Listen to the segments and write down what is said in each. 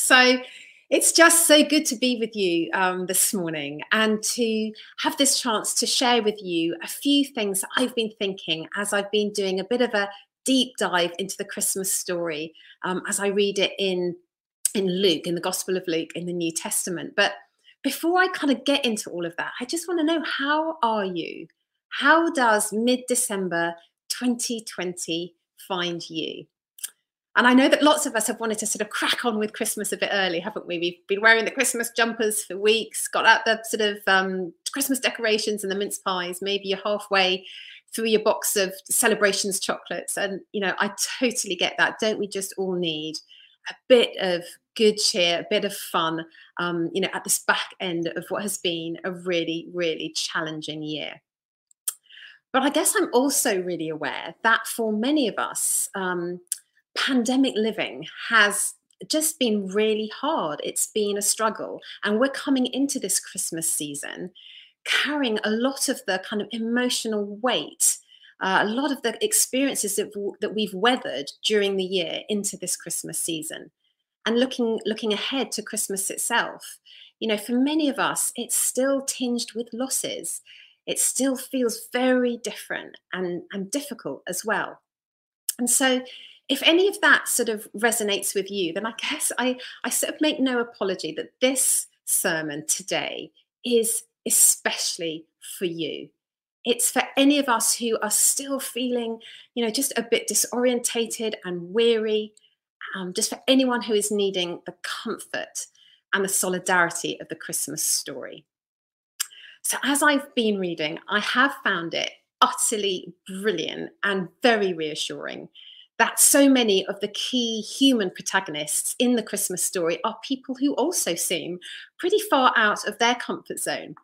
So it's just so good to be with you um, this morning and to have this chance to share with you a few things I've been thinking as I've been doing a bit of a deep dive into the Christmas story um, as I read it in in Luke, in the Gospel of Luke, in the New Testament. But before I kind of get into all of that, I just want to know how are you? How does mid December 2020 find you? And I know that lots of us have wanted to sort of crack on with Christmas a bit early, haven't we? We've been wearing the Christmas jumpers for weeks, got out the sort of um, Christmas decorations and the mince pies. Maybe you're halfway through your box of celebrations chocolates. And, you know, I totally get that. Don't we just all need a bit of good cheer, a bit of fun, um, you know, at this back end of what has been a really, really challenging year? But I guess I'm also really aware that for many of us, um, pandemic living has just been really hard. It's been a struggle. And we're coming into this Christmas season carrying a lot of the kind of emotional weight, uh, a lot of the experiences that, that we've weathered during the year into this Christmas season. And looking, looking ahead to Christmas itself, you know, for many of us, it's still tinged with losses. It still feels very different and, and difficult as well. And so if any of that sort of resonates with you, then I guess I, I sort of make no apology that this sermon today is especially for you. It's for any of us who are still feeling, you know, just a bit disorientated and weary, um, just for anyone who is needing the comfort and the solidarity of the Christmas story. So, as I've been reading, I have found it utterly brilliant and very reassuring that so many of the key human protagonists in the Christmas story are people who also seem pretty far out of their comfort zone.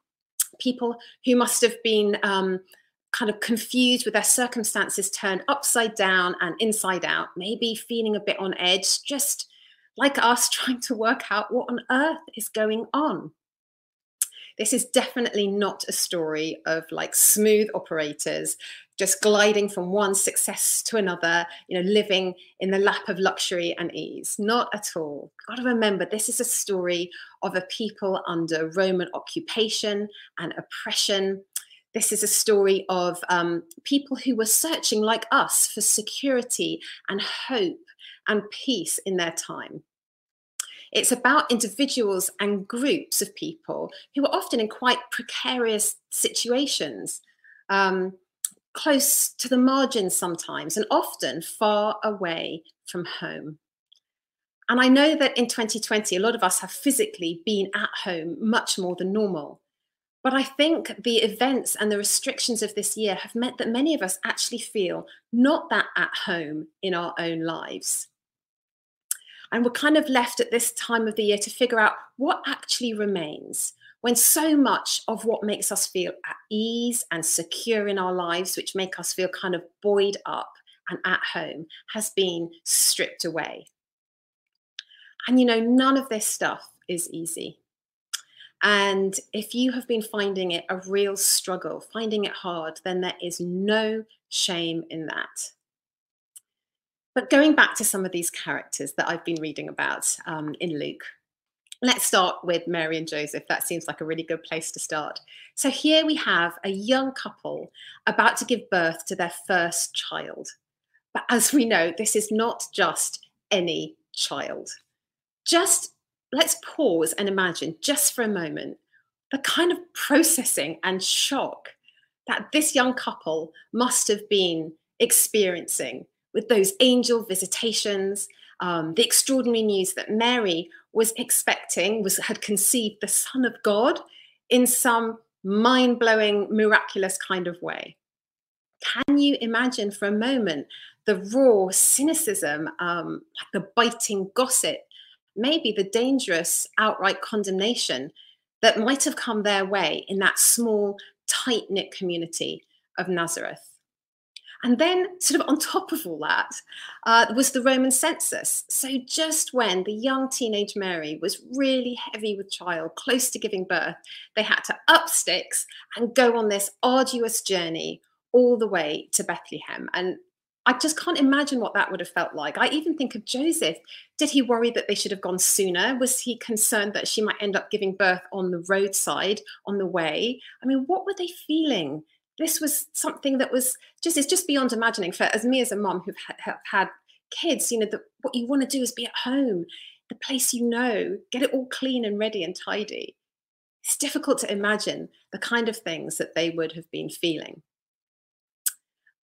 People who must have been um, kind of confused with their circumstances turned upside down and inside out, maybe feeling a bit on edge, just like us trying to work out what on earth is going on. This is definitely not a story of like smooth operators just gliding from one success to another, you know, living in the lap of luxury and ease. Not at all. Got to remember, this is a story of a people under Roman occupation and oppression. This is a story of um, people who were searching, like us, for security and hope and peace in their time. It's about individuals and groups of people who are often in quite precarious situations. Um, close to the margins sometimes, and often far away from home. And I know that in 2020, a lot of us have physically been at home much more than normal. But I think the events and the restrictions of this year have meant that many of us actually feel not that at home in our own lives. And we're kind of left at this time of the year to figure out what actually remains when so much of what makes us feel at ease and secure in our lives, which make us feel kind of buoyed up and at home, has been stripped away. And you know, none of this stuff is easy. And if you have been finding it a real struggle, finding it hard, then there is no shame in that. But going back to some of these characters that I've been reading about um, in Luke, Let's start with Mary and Joseph. That seems like a really good place to start. So, here we have a young couple about to give birth to their first child. But as we know, this is not just any child. Just let's pause and imagine, just for a moment, the kind of processing and shock that this young couple must have been experiencing with those angel visitations, um, the extraordinary news that Mary was expecting, was had conceived the Son of God in some mind-blowing, miraculous kind of way. Can you imagine for a moment the raw cynicism, um, like the biting gossip, maybe the dangerous outright condemnation that might have come their way in that small, tight knit community of Nazareth? And then, sort of on top of all that, uh, was the Roman census. So, just when the young teenage Mary was really heavy with child, close to giving birth, they had to up sticks and go on this arduous journey all the way to Bethlehem. And I just can't imagine what that would have felt like. I even think of Joseph. Did he worry that they should have gone sooner? Was he concerned that she might end up giving birth on the roadside on the way? I mean, what were they feeling? This was something that was just, it's just beyond imagining for as me as a mom who've had, kids, you know, that what you want to do is be at home, the place you know, get it all clean and ready and tidy. It's difficult to imagine the kind of things that they would have been feeling.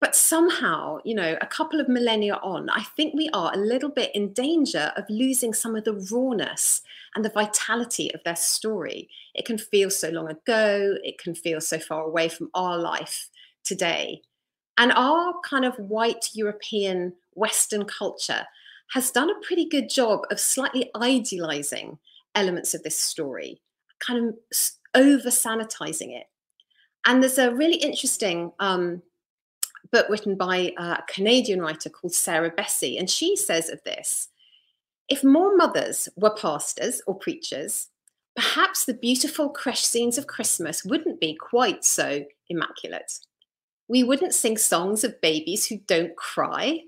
But somehow, you know, a couple of millennia on, I think we are a little bit in danger of losing some of the rawness and the vitality of their story. It can feel so long ago, it can feel so far away from our life today. And our kind of white European Western culture has done a pretty good job of slightly idealizing elements of this story, kind of over sanitizing it. And there's a really interesting um, book written by a Canadian writer called Sarah Bessey. And she says of this if more mothers were pastors or preachers, perhaps the beautiful creche scenes of Christmas wouldn't be quite so immaculate. We wouldn't sing songs of babies who don't cry,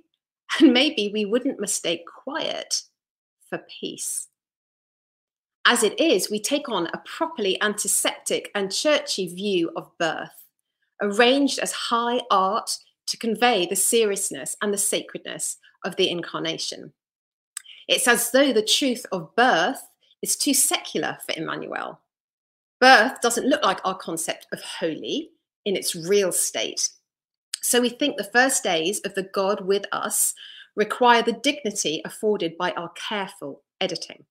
and maybe we wouldn't mistake quiet for peace. As it is, we take on a properly antiseptic and churchy view of birth, arranged as high art to convey the seriousness and the sacredness of the incarnation. It's as though the truth of birth is too secular for Emmanuel. Birth doesn't look like our concept of holy in its real state. So we think the first days of the God with us require the dignity afforded by our careful editing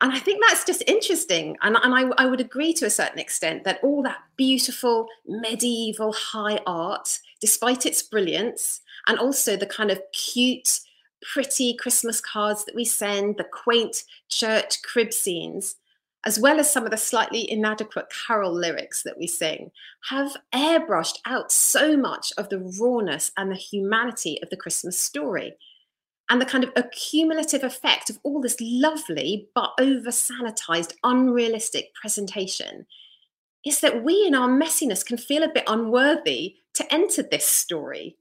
and I think that's just interesting. And, and I, I, would agree to a certain extent that all that beautiful medieval high art, despite its brilliance, and also the kind of cute, pretty Christmas cards that we send, the quaint church crib scenes, as well as some of the slightly inadequate carol lyrics that we sing, have airbrushed out so much of the rawness and the humanity of the Christmas story and the kind of accumulative effect of all this lovely but over sanitized, unrealistic presentation is that we in our messiness can feel a bit unworthy to enter this story.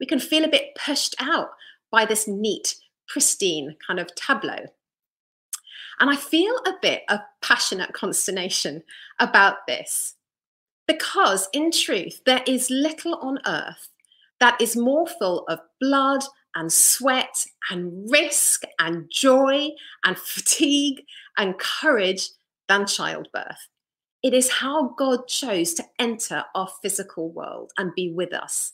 We can feel a bit pushed out by this neat, pristine kind of tableau. And I feel a bit of passionate consternation about this because, in truth, there is little on earth that is more full of blood and sweat and risk and joy and fatigue and courage than childbirth. It is how God chose to enter our physical world and be with us.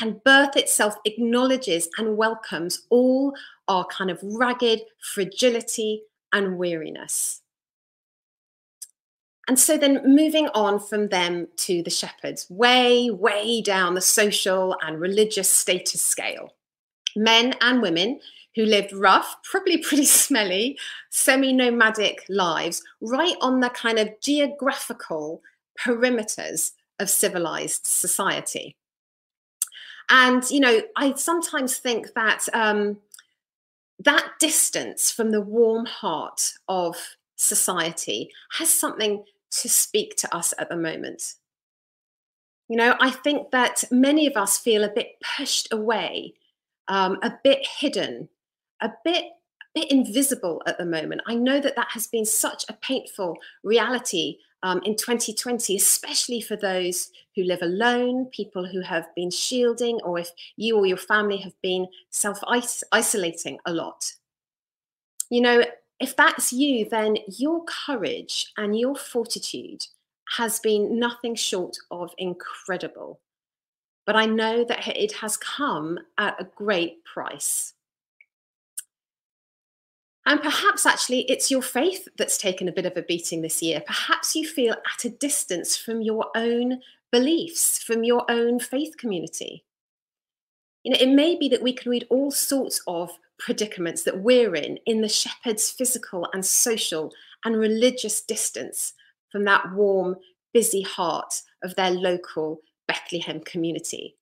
And birth itself acknowledges and welcomes all our kind of ragged fragility and weariness. And so then moving on from them to the shepherds, way, way down the social and religious status scale men and women who lived rough, probably pretty smelly, semi nomadic lives right on the kind of geographical perimeters of civilized society. And, you know, I sometimes think that um, that distance from the warm heart of society has something to speak to us at the moment. You know, I think that many of us feel a bit pushed away um, a bit hidden, a bit a bit invisible at the moment. I know that that has been such a painful reality um, in 2020, especially for those who live alone, people who have been shielding, or if you or your family have been self isolating a lot. You know, if that's you, then your courage and your fortitude has been nothing short of incredible but I know that it has come at a great price. And perhaps actually it's your faith that's taken a bit of a beating this year. Perhaps you feel at a distance from your own beliefs, from your own faith community. You know, it may be that we can read all sorts of predicaments that we're in in the shepherd's physical and social and religious distance from that warm, busy heart of their local Bethlehem community.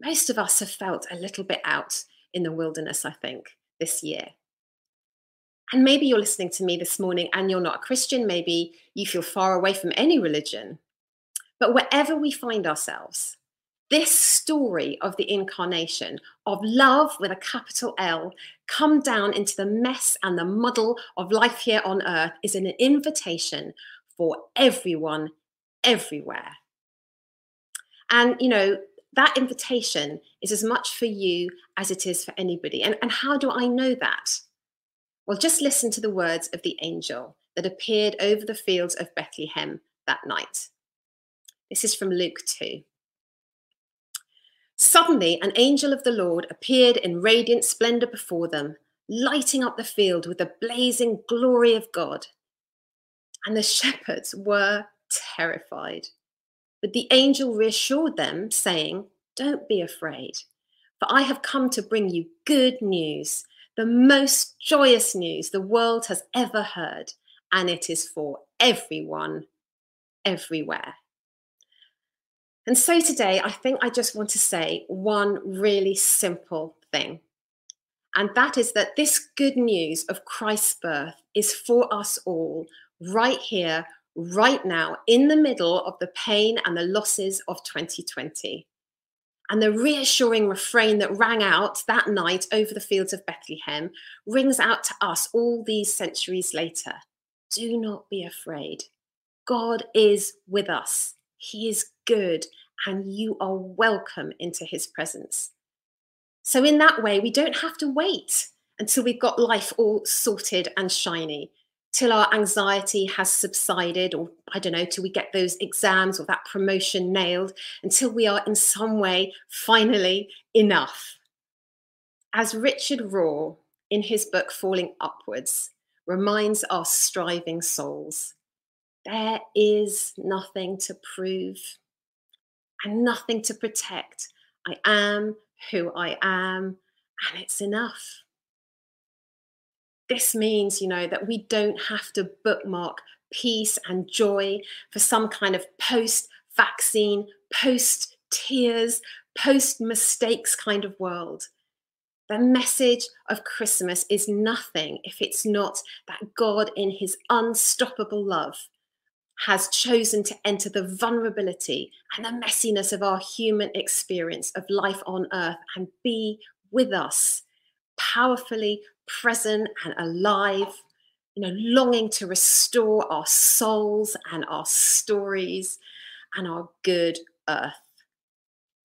Most of us have felt a little bit out in the wilderness, I think, this year. And maybe you're listening to me this morning and you're not a Christian. Maybe you feel far away from any religion. But wherever we find ourselves, this story of the incarnation, of love with a capital L, come down into the mess and the muddle of life here on earth, is an invitation for everyone, everywhere. And, you know, that invitation is as much for you as it is for anybody. And, and how do I know that? Well, just listen to the words of the angel that appeared over the fields of Bethlehem that night. This is from Luke 2. Suddenly, an angel of the Lord appeared in radiant splendor before them, lighting up the field with the blazing glory of God. And the shepherds were terrified. But the angel reassured them, saying, Don't be afraid, for I have come to bring you good news, the most joyous news the world has ever heard, and it is for everyone, everywhere. And so today, I think I just want to say one really simple thing. And that is that this good news of Christ's birth is for us all right here, right now, in the middle of the pain and the losses of 2020. And the reassuring refrain that rang out that night over the fields of Bethlehem rings out to us all these centuries later. Do not be afraid. God is with us. He is good and you are welcome into his presence. So, in that way, we don't have to wait until we've got life all sorted and shiny, till our anxiety has subsided, or I don't know, till we get those exams or that promotion nailed, until we are in some way finally enough. As Richard Rohr, in his book Falling Upwards, reminds our striving souls, there is nothing to prove and nothing to protect. I am who I am, and it's enough. This means, you know, that we don't have to bookmark peace and joy for some kind of post vaccine, post tears, post mistakes kind of world. The message of Christmas is nothing if it's not that God, in his unstoppable love, has chosen to enter the vulnerability and the messiness of our human experience of life on earth and be with us, powerfully present and alive, you know, longing to restore our souls and our stories and our good earth.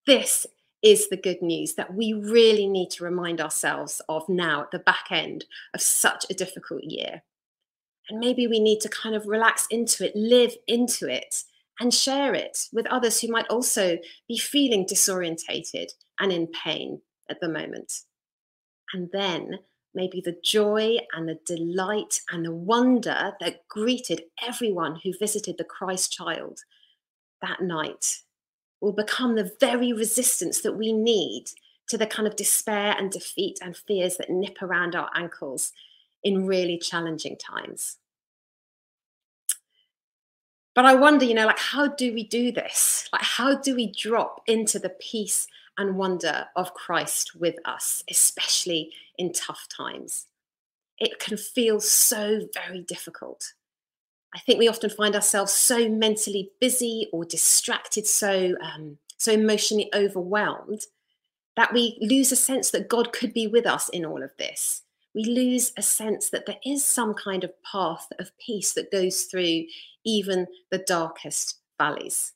This is the good news that we really need to remind ourselves of now at the back end of such a difficult year. And maybe we need to kind of relax into it, live into it, and share it with others who might also be feeling disorientated and in pain at the moment. And then maybe the joy and the delight and the wonder that greeted everyone who visited the Christ child that night will become the very resistance that we need to the kind of despair and defeat and fears that nip around our ankles in really challenging times. But I wonder, you know, like, how do we do this? Like, how do we drop into the peace and wonder of Christ with us, especially in tough times? It can feel so very difficult. I think we often find ourselves so mentally busy or distracted, so um, so emotionally overwhelmed that we lose a sense that God could be with us in all of this we lose a sense that there is some kind of path of peace that goes through even the darkest valleys.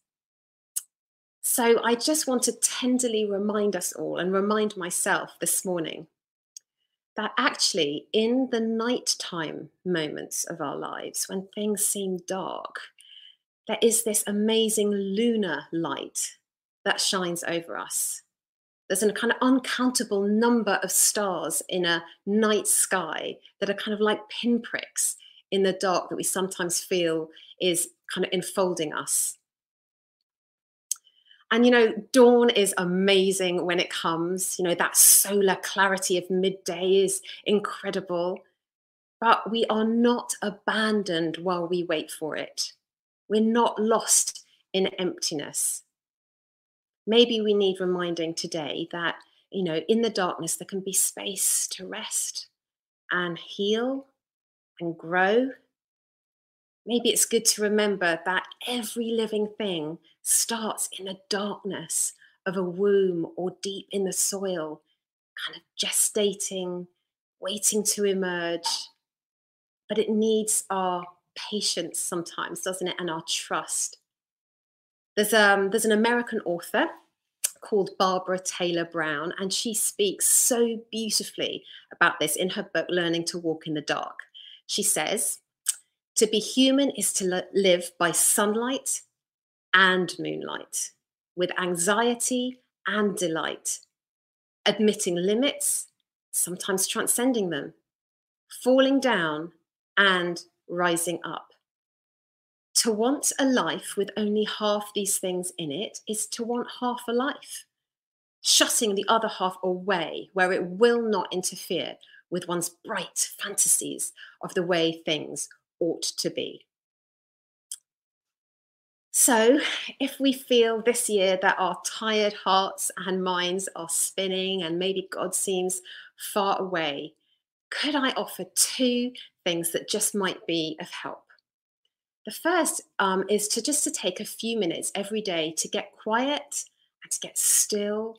So I just want to tenderly remind us all and remind myself this morning that actually, in the nighttime moments of our lives, when things seem dark, there is this amazing lunar light that shines over us there's a kind of uncountable number of stars in a night sky that are kind of like pinpricks in the dark that we sometimes feel is kind of enfolding us. And you know, dawn is amazing when it comes. You know, that solar clarity of midday is incredible. But we are not abandoned while we wait for it. We're not lost in emptiness maybe we need reminding today that, you know, in the darkness, there can be space to rest and heal and grow. Maybe it's good to remember that every living thing starts in the darkness of a womb or deep in the soil, kind of gestating, waiting to emerge. But it needs our patience sometimes, doesn't it? And our trust. There's, um, there's an American author called Barbara Taylor Brown, and she speaks so beautifully about this in her book, Learning to Walk in the Dark. She says, To be human is to live by sunlight and moonlight, with anxiety and delight, admitting limits, sometimes transcending them, falling down and rising up. To want a life with only half these things in it is to want half a life, shutting the other half away where it will not interfere with one's bright fantasies of the way things ought to be. So, if we feel this year that our tired hearts and minds are spinning and maybe God seems far away, could I offer two things that just might be of help? The first um, is to just to take a few minutes every day to get quiet and to get still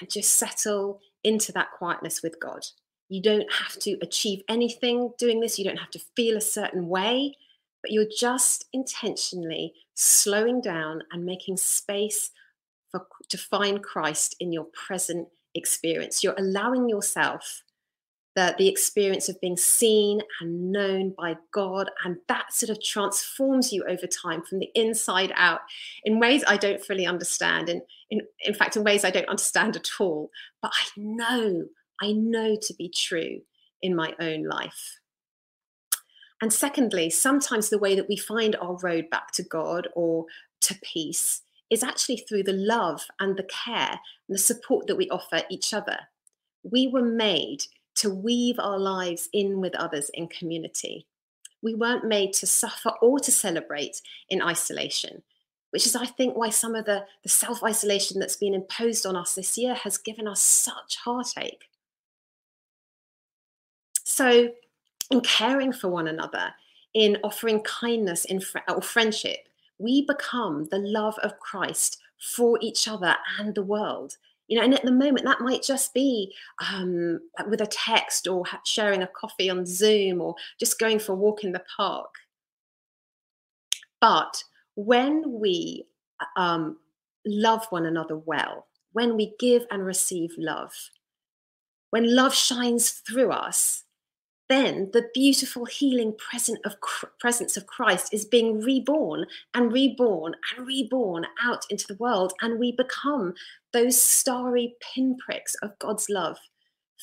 and just settle into that quietness with God. You don't have to achieve anything doing this. You don't have to feel a certain way, but you're just intentionally slowing down and making space for to find Christ in your present experience. You're allowing yourself that the experience of being seen and known by God, and that sort of transforms you over time from the inside out in ways I don't fully understand, and in, in fact, in ways I don't understand at all. But I know I know to be true in my own life. And secondly, sometimes the way that we find our road back to God or to peace is actually through the love and the care and the support that we offer each other. We were made to weave our lives in with others in community. We weren't made to suffer or to celebrate in isolation, which is, I think, why some of the, the self isolation that's been imposed on us this year has given us such heartache. So, in caring for one another, in offering kindness in fr- or friendship, we become the love of Christ for each other and the world. You know, and at the moment that might just be um, with a text or sharing a coffee on Zoom or just going for a walk in the park. But when we um, love one another well, when we give and receive love, when love shines through us, then the beautiful healing present of presence of Christ is being reborn and reborn and reborn out into the world and we become those starry pinpricks of God's love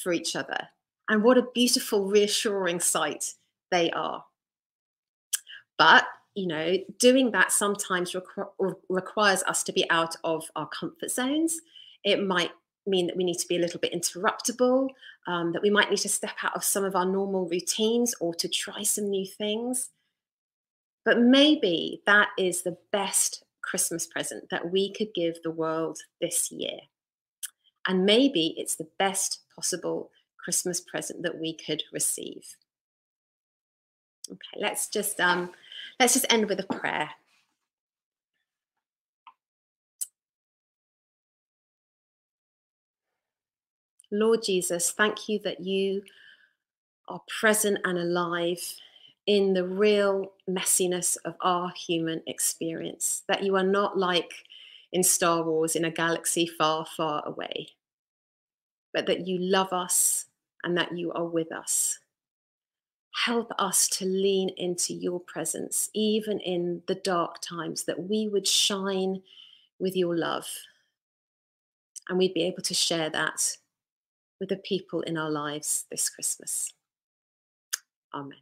for each other. And what a beautiful reassuring sight they are. But you know doing that sometimes requ- requires us to be out of our comfort zones. It might mean that we need to be a little bit interruptible, um, that we might need to step out of some of our normal routines or to try some new things. But maybe that is the best Christmas present that we could give the world this year. And maybe it's the best possible Christmas present that we could receive. Okay, let's just um, let's just end with a prayer. Lord Jesus, thank you that you are present and alive in the real messiness of our human experience, that you are not like in Star Wars in a galaxy far, far away, but that you love us and that you are with us. Help us to lean into your presence, even in the dark times, that we would shine with your love and we'd be able to share that with the people in our lives this Christmas. Amen.